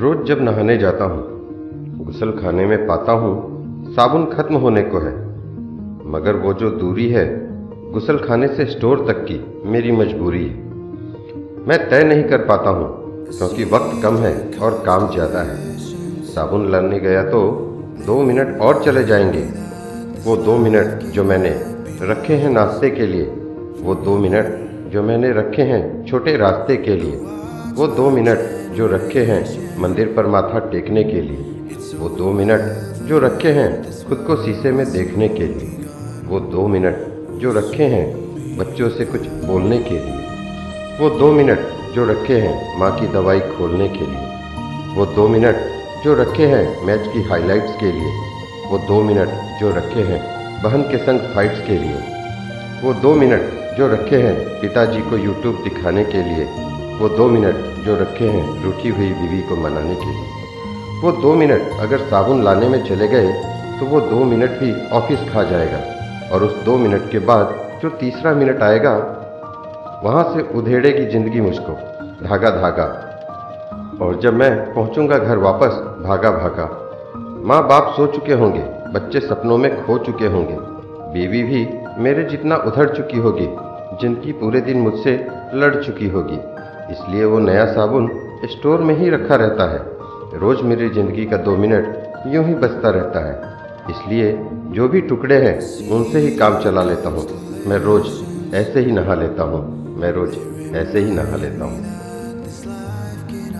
रोज जब नहाने जाता हूँ, गुसल खाने में पाता हूँ, साबुन खत्म होने को है। मगर वो जो दूरी है, गुसल खाने से स्टोर तक की मेरी मजबूरी है। मैं तय नहीं कर पाता हूँ, क्योंकि वक्त कम है और काम ज़्यादा है। साबुन लाने गया तो दो मिनट और चले जाएँगे। वो दो मिनट जो मैंने रखे हैं नाश्ते के लिए, वो दो मिनट जो मैंने रखे हैं छोटे रास्ते के लिए। वो दो मिनट जो रखे हैं मंदिर पर माथा टेकने के लिए। वो दो मिनट जो रखे हैं खुद को शीशे में देखने के लिए। वो दो मिनट जो रखे हैं बच्चों से कुछ बोलने के लिए। वो दो मिनट जो रखे हैं माँ की दवाई खोलने के लिए। वो दो मिनट जो रखे हैं मैच की हाइलाइट्स के लिए। वो दो मिनट जो रखे हैं बहन के संग फाइट्स के लिए। वो दो मिनट जो रखे हैं पिताजी को यूट्यूब दिखाने के लिए। वो दो मिनट जो रखे हैं रूठी हुई बीवी को मनाने के लिए। वो दो मिनट अगर साबुन लाने में चले गए तो वो दो मिनट भी ऑफ़िस खा जाएगा। और उस दो मिनट के बाद जो तीसरा मिनट आएगा, वहाँ से उधेड़ेगी ज़िंदगी मुझको, धागा धागा। और जब मैं पहुँचूँगा घर वापस, भागा भागा। माँ बाप सो चुके होंगे, बच्चे सपनों में खो चुके होंगे। बीवी भी मेरे जितना उधड़ चुकी होगी, जिनकी पूरे दिन मुझसे लड़ चुकी होगी। इसलिए वो नया साबुन स्टोर में ही रखा रहता है। रोज़ मेरी ज़िंदगी का दो मिनट यूँ ही बचता रहता है। इसलिए जो भी टुकड़े हैं, उनसे ही काम चला लेता हूँ। मैं रोज़ ऐसे ही नहा लेता हूँ। मैं रोज़ ऐसे ही नहा लेता हूँ।